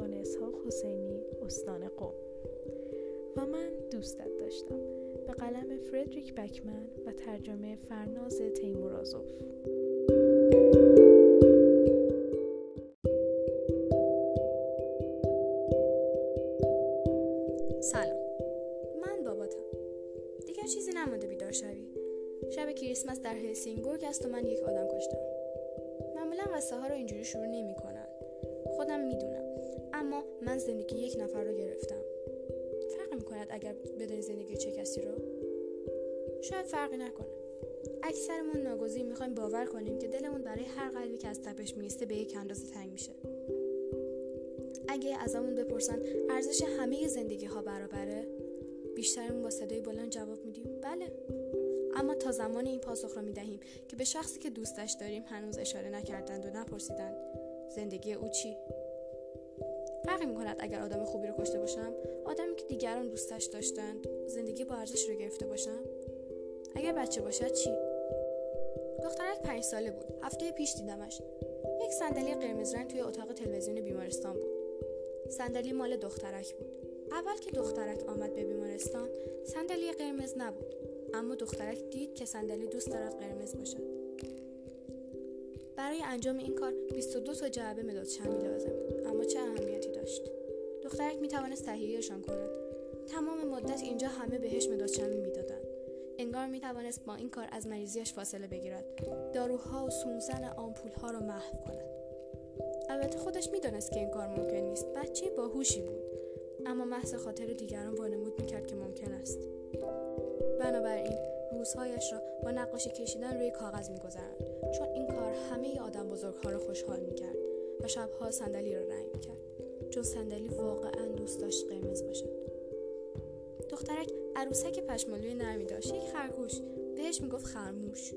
فرزانگان اسحاق حسینی استان قوم و من دوستت داشتم. به قلم فردریک بکمن و ترجمه فرناز تیمورازوف سلام. من باباتم. دیگر چیزی نمانده بیدار شوی. شب کریسمس در هلسینگورگ است و من یک آدم کشتم. معمولا قصه ها رو اینجوری شروع نمی کنن. خودم می‌دونم. من زندگی یک نفر رو گرفتم. فرق می کند اگر بدانی زندگی چه کسی رو؟ شاید فرقی نکنه. اکثرمون ناگزیر می‌خوایم باور کنیم که دلمون برای هر قلبی که از تپش میسته به یک اندازه تنگ میشه. اگه ازمون بپرسن ارزش همه زندگی ها برابره بیشترمون با صدای بلند جواب میدیم. بله. اما تا زمانی این پاسخ را می‌دهیم که به شخصی که دوستش داریم هنوز اشاره نکردند و نپرسیدند زندگی او چی؟ فرقی می‌کند اگر آدم خوبی رو کشته باشم؟ آدمی که دیگران دوستش داشتند زندگی با ارزش رو گرفته باشم اگر بچه باشد چی؟ دخترک پنج ساله بود. هفته پیش دیدمش. یک صندلی قرمز رنگ توی اتاق تلویزیون بیمارستان بود. صندلی مال دخترک بود. اول که دخترک آمد به بیمارستان صندلی قرمز نبود. اما دخترک دید که صندلی دوست دارد قرمز باشد. برای انجام این کار 22 تا جعبه مداد شمی لازم بود دخترک می توانست تهیهشان کند. تمام مدت اینجا همه بهش مداد شمی می‌دادند. انگار می توانست با این کار از مریضیش فاصله بگیرد. داروها و سونزن آمپولها را محو کند. البته خودش می‌دانست که این کار ممکن نیست. بچه باهوشی بود. اما محض خاطر دیگران وانمود می‌کرد که ممکن است. بنابراین روزهایش را با نقاشی کشیدن روی کاغذ میگذراند. چون این کار همه آدم بزرگها را خوشحال می‌کرد و شبها صندلی را رنگ می‌کرد. چون صندلی واقعا دوست داشت قرمز باشد دخترک عروسک پشمالوی نرمی داشت یک خرگوش. بهش می‌گفت خرموش.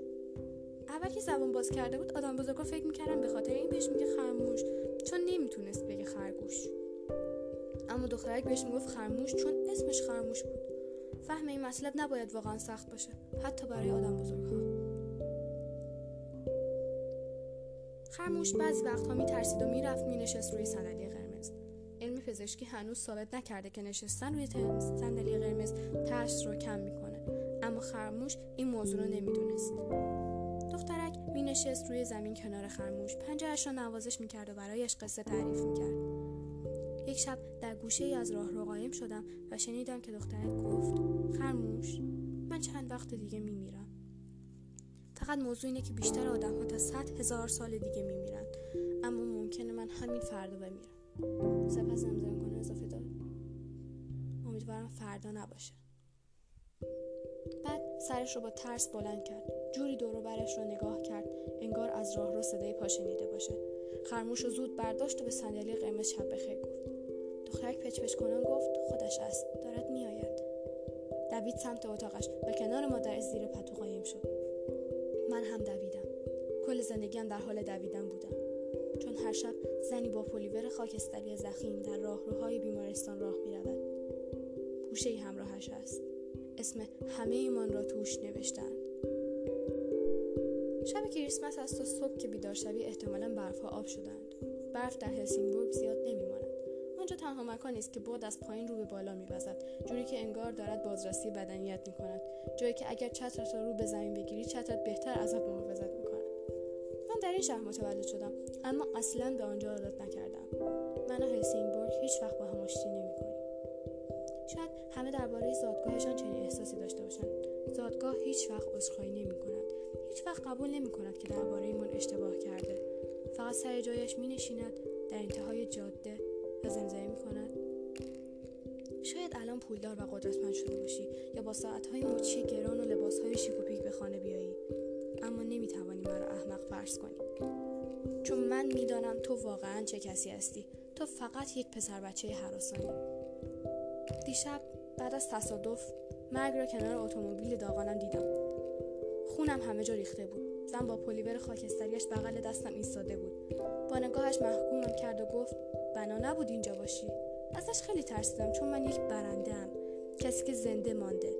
اول که زبان باز کرده بود آدم بزرگا فکر می‌کردن به خاطر این بهش میگه خرموش چون نمی‌تونست بگه خرگوش. اما دخترک بهش می‌گفت خرموش چون اسمش خرموش بود. فهم این مطلب نباید واقعا سخت باشه حتی برای آدم بزرگها خرموش بعضی وقتها میترسید و می‌رفت مینشست روی صندلی پزشکی هنوز ثابت نکرده که نشستن روی صندلی قرمز ترس رو کم می‌کنه اما خرموش این موضوع رو نمی‌دونست دخترک می نشست روی زمین کنار خرموش پنجهش را نوازش می کرد و برایش قصه تعریف می کرد. یک شب در گوشه ای از راه رو قایم شدم و شنیدم که دخترک گفت خرموش من چند وقت دیگه می میرم. فقط موضوع اینه که بیشتر آدم ها تا صد هزار سال دیگه می میرن. اما ممکنه من همین فردا بمیرم سپس زمزمه کنه اضافه داد امیدوارم فردا نباشه. بعد سرش رو با ترس بلند کرد. جوری دور برش رو نگاه کرد. انگار از راه رو صدای پا شنیده باشه. خرموش رو زود برداشت و به صندلی قرمز شب بخیر گفت. دخترک پچ پچ کنان گفت خودش است. دارد میآید. دوید سمت اتاقش و کنار مادرش زیر پتو قایم شد. من هم دویدم. کل زندگیم در حال دویدن بودم. چون هر شب زنی با پلیور خاکستری زخیم در راهروهای بیمارستان راه می‌رود. گوشه همراهش است. اسم همه ایمان را توش نوشتند شب کریسمس است تا صبح که بیدار شوی احتمالا برفها آب شدند برف در هلسینگورگ زیاد نمیماند. آنجا تنها مکانی است که باد از پایین رو به بالا میوزد جوری که انگار دارد بازرسی بدنیت می‌کند. جایی که اگر چترت را رو به زمین بگیری چترت بهتر ازت محافظت شهر متولد شدم اما اصلا به آنجا عادت نکردم. من و هلسینگورگ هیچ وقت با هم آشتی نمی‌کنیم. شاید همه درباره زادگاهشان چنین احساسی داشته باشند. زادگاه هیچ وقت عذرخواهی نمی کند هیچ وقت قبول نمی کند که درباره من اشتباه کرده. فقط سر جایش می نشیند در انتهای جاده و زمزمه می کند شاید الان پولدار و قدرتمند شده باشی یا با ساعتهای مچی گران و لباسهای شیک و پیک به خانه بیایی. اما نمی توانی مرا احمق فرض کنی. چون من می‌دانم تو واقعا چه کسی هستی. تو فقط یک پسر بچه حراسانی. دیشب بعد از تصادف مرگ را کنار اتومبیل داغانم دیدم. خونم همه جا ریخته بود. زن با پلیور خاکستریش بغل دستم ایستاده بود. با نگاهش محکومم کرد و گفت بنا نبود اینجا باشی. ازش خیلی ترسیدم چون من یک برنده ام کسی که زنده مانده.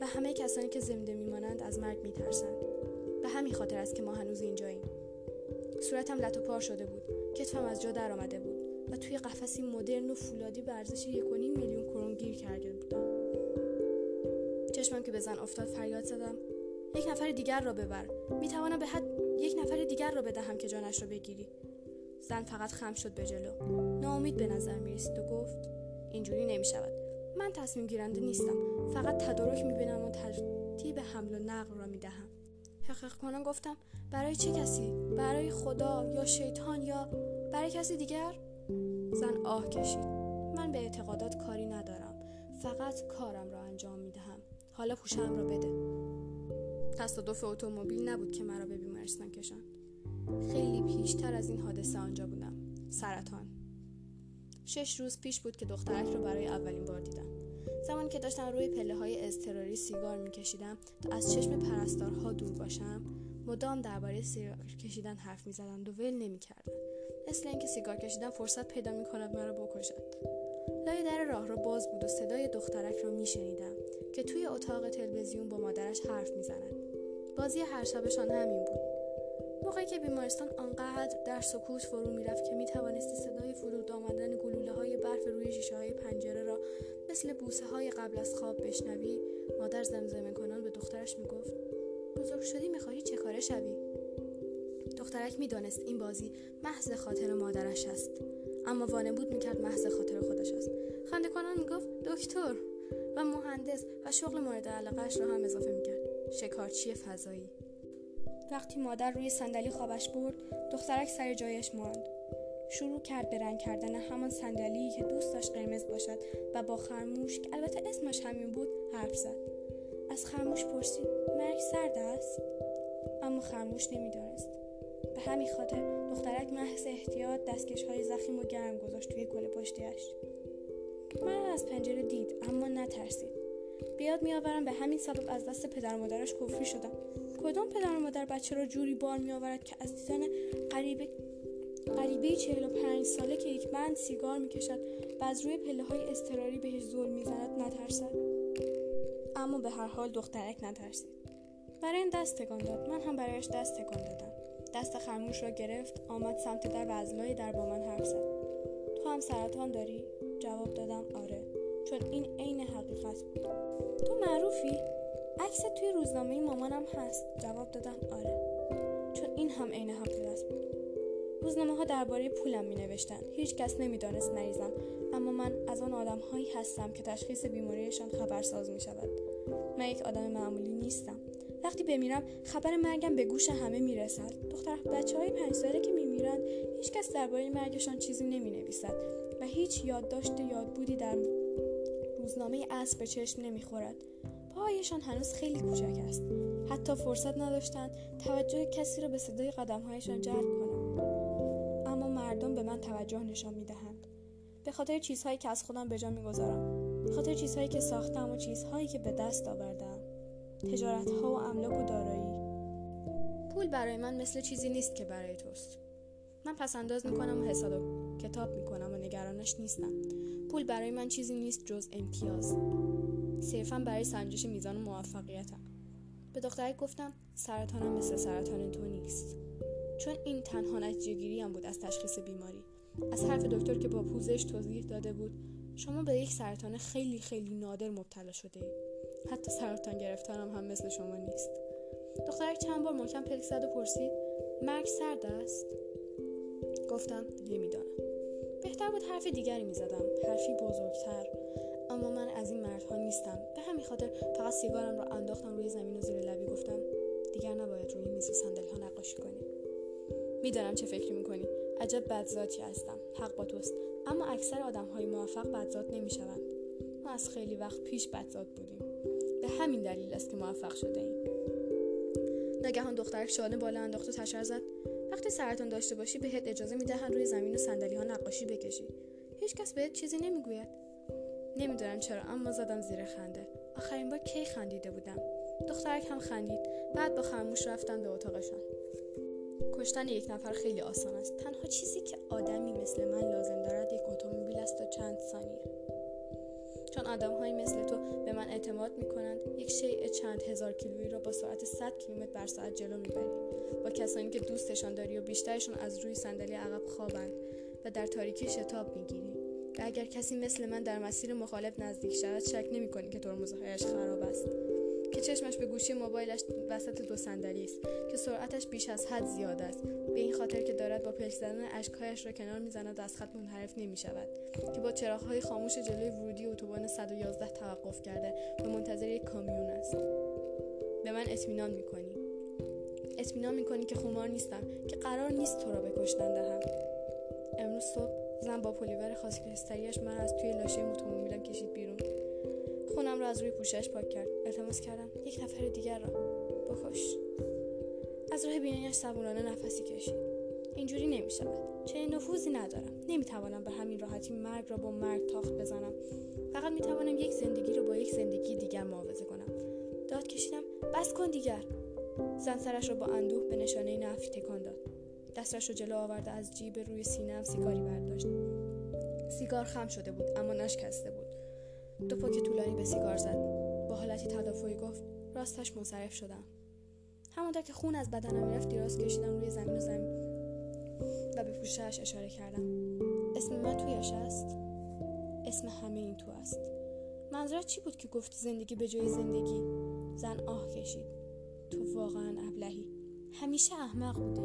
و همه کسانی که زنده میمانند از مرگ میترسند. به همین خاطر است که ما هنوز اینجاییم. صورتم لط و پار شده بود. کتفم از جا درآمده بود و توی قفسی مدرن و فولادی به ارزش یک میلیون کرون گیر کرده بودم. چشمم که به زن افتاد فریاد زدم. یک نفر دیگر را ببر. می‌توانم به حد یک نفر دیگر را بدهم که جانش را بگیری. زن فقط خم شد به جلو. ناامید به نظر می رسید و گفت اینجوری نمی شود من تصمیم گیرنده نیستم. فقط تدارک می بینم و ترتیب حمل و نقل را می دهم حقیق کنم گفتم برای چه کسی؟ برای خدا یا شیطان یا برای کسی دیگر؟ زن آه کشید. من به اعتقادات کاری ندارم. فقط کارم را انجام می دهم حالا پوشم را بده. تصادف اتومبیل نبود که مرا به بیمارستان کشاند خیلی پیشتر از این حادثه آنجا بودم. سرطان. شش روز پیش بود که دخترک رو برای اولین بار دیدم. زمانی که داشتم روی پله های اضطراری سیگار میکشیدم تا از چشم پرستارها دور باشم مدام درباره سیگار کشیدن حرف می‌زدند و ول نمی‌کردند مثل اینکه سیگار کشیدن فرصت پیدا می‌کند مرا بکشد. لای در راه را باز بود و صدای دخترک را میشنیدم که توی اتاق تلویزیون با مادرش حرف می‌زند. بازی هر شبشان همین بود. موقعی که بیمارستان آنقدر در سکوت فرو می‌رفت که می‌توانستی صدای فرود آمدن گلوله های برف روی شیشه های پنجره را مثل بوسه های قبل از خواب بشنوی مادر زمزمه کنان به دخترش می‌گفت بزرگ شدی می‌خواهی چه کاره شوی؟ دخترک می‌دانست این بازی محض خاطر مادرش است اما وانمود می‌کرد محض خاطر خودش است. خنده کنان می‌گفت دکتر! و مهندس و شغل مورد علاقهش را هم اضافه می‌کرد. شکارچی فضایی؟ وقتی مادر روی صندلی خوابش برد دخترک سر جایش ماند. شروع کرد به رنگ کردن همان صندلی که دوست داشت قرمز باشد و با خرموش که البته اسمش همین بود حرف زد. از خرموش پرسید مرگ سرد است؟ اما خرموش نمی‌دانست. به همین خاطر دخترک محض احتیاط دستکش های زخیم و گرم گذاشت توی گل پشتیش من از پنجره دید. بیاد میآورم به همین سبب از دست پدر مادرش کفری شدم. کدام پدر و مادر بچه را جوری بار میآورد که از دیدن غریبه غریبه چهل و پنج ساله که یک بند سیگار می‌کشد و از روی پله های اضطراری بهش ظلم می‌زند نترسد؟ اما به هر حال دخترک نترسید. برای این دست تکان داد. من هم برایش دست تکان دادم. دست خرموش را گرفت آمد سمت در و از لای در با من حرف زد. تو هم سرطان داری؟ جواب دادم آره. چون این عین حقیقت بود. تو معروفی؟ عکس توی روزنامه مامانم هست. جواب دادم آره. چون این هم عین حقیقت بود. روزنامه ها درباره پولم می نوشتن هیچ کس نمی دانست مریضم. اما من از آن آدم هایی هستم که تشخیص بیماریشان خبرساز می شود من یک آدم معمولی نیستم. وقتی بمیرم خبر مرگم به گوش همه می رسد دختر بچه های پنج ساله که می میرند هیچ کس درباره مرگشان چیزی نمی نویسد و هیچ یادداشت یادبودی در روزنامه اصل به چشم نمی‌خورد. پاهایشان هنوز خیلی کوچک است. حتی فرصت نداشتند توجه کسی را به صدای قدمهایشان جلب کنند. اما مردم به من توجه نشان می‌دهند. به خاطر چیزهایی که از خودم به جا می‌گذارم. به خاطر چیزهایی که ساختم و چیزهایی که به دست آوردم. تجارت ها و املاک و دارایی. پول برای من مثل چیزی نیست که برای توست. من پس انداز می‌کنم و حساب کتاب می‌کنم و نگرانش نیستم. پول برای من چیزی نیست جز امتیاز. صرفا برای سنجش میزان موفقیتم. به دخترک گفتم سرطانم مثل سرطان تو نیست. چون این تنها نتیجه هم بود از تشخیص بیماری. از حرف دکتر که با پوزش توضیح داده بود شما به یک سرطان خیلی خیلی نادر مبتلا شده ای. حتی سرطان گرفتنم هم مثل شما نیست. دخترک چند بار محکم پلک زد و پرسید مرگ سرد است؟ گفتم نمی‌دانم. بهتر بود حرف دیگری می‌زدم حرفی بزرگتر. اما من از این مردها نیستم. به همین خاطر فقط سیگارم را انداختم روی زمین و زیر لبی گفتم دیگر نباید روی میز و صندلی ها نقاشی کنی. می‌دانم چه فکری می‌کنی. عجب بدذاتی هستم. حق با توست. اما اکثر آدم های موفق بدذات نمی‌شوند. ما از خیلی وقت پیش بدذات بودیم. به همین دلیل است که موفق شده ایم. ناگهان دخترک شانه بالا انداخت و تشر زد. وقتی سرطان داشته باشی بهت اجازه می‌دهند روی زمین و صندلی ها نقاشی بکشی. هیچکس بهت چیزی نمی‌گوید. نمی‌دونم چرا اما زدم زیر خنده. آخرین بار کی خندیده بودم؟ دخترک هم خندید. بعد با خرموش رفتن به اتاقشان. کشتن یک نفر خیلی آسان است. تنها چیزی که آدمی مثل من لازم دارد یک اتومبیل است تا چند ثانیه. چون آدمهایی مثل تو به من اعتماد می‌کنند یک شیء چند هزار کیلویی را با سرعت 100 کیلومتر بر ساعت جلو می‌بری با کسانی که دوستشان داری و بیشترشون از روی صندلی عقب خوابند و در تاریکی شتاب می‌گیری و اگر کسی مثل من در مسیر مخالف نزدیک شود شک نمی‌کنی که ترمزهایش خراب است. که چشمش به گوشی موبایلش وسط دو صندلی است که سرعتش بیش از حد زیاد است. به این خاطر که دارد با پلک زدن اشکهایش را کنار می‌زند و از خط منحرف نمی شود که با چراغهای خاموش جلوی ورودی اتوبان 111 توقف کرده و منتظر یک کامیون است. به من اطمینان می‌کنی. اطمینان می‌کنی که خمار نیستم که قرار نیست تو را به کشتن دهم. امروز صبح زن با پلیور خاکستریاش من از توی لاشه اتومبیلم کشید بیرون. خونم را از روی پوشش پاک کرد. التماس کردم. یک نفر دیگر را. بکش. از راه بینایش صبورانه نفسی کشید. اینجوری نمی شود چنین نفوذی ندارم. نمی‌توانم به همین راحتی مرگ را با مرگ تاخت بزنم. فقط می‌توانم یک زندگی را با یک زندگی دیگر معاوضه کنم. داد کشیدم. بس کن دیگر. زن سرش را با اندوه به نشانه نفی تکان داد. دستش را جلو آورده از جیب روی سینه سیگاری برداشت. سیگار خم شده بود اما نشکسته بود. دو پاک طولانی به سیگار زد. با حالتی تدافعی گفت راستش منصرف شدم. همانطور که خون از بدنم می‌رفت دراز کشیدم روی زمین و و به پوشش اشاره کردم. اسم من تویش است؟ اسم همه این تو است. منظورت چی بود که گفتی زندگی به جای زندگی؟ زن آه کشید. تو واقعا ابلهی. همیشه احمق بوده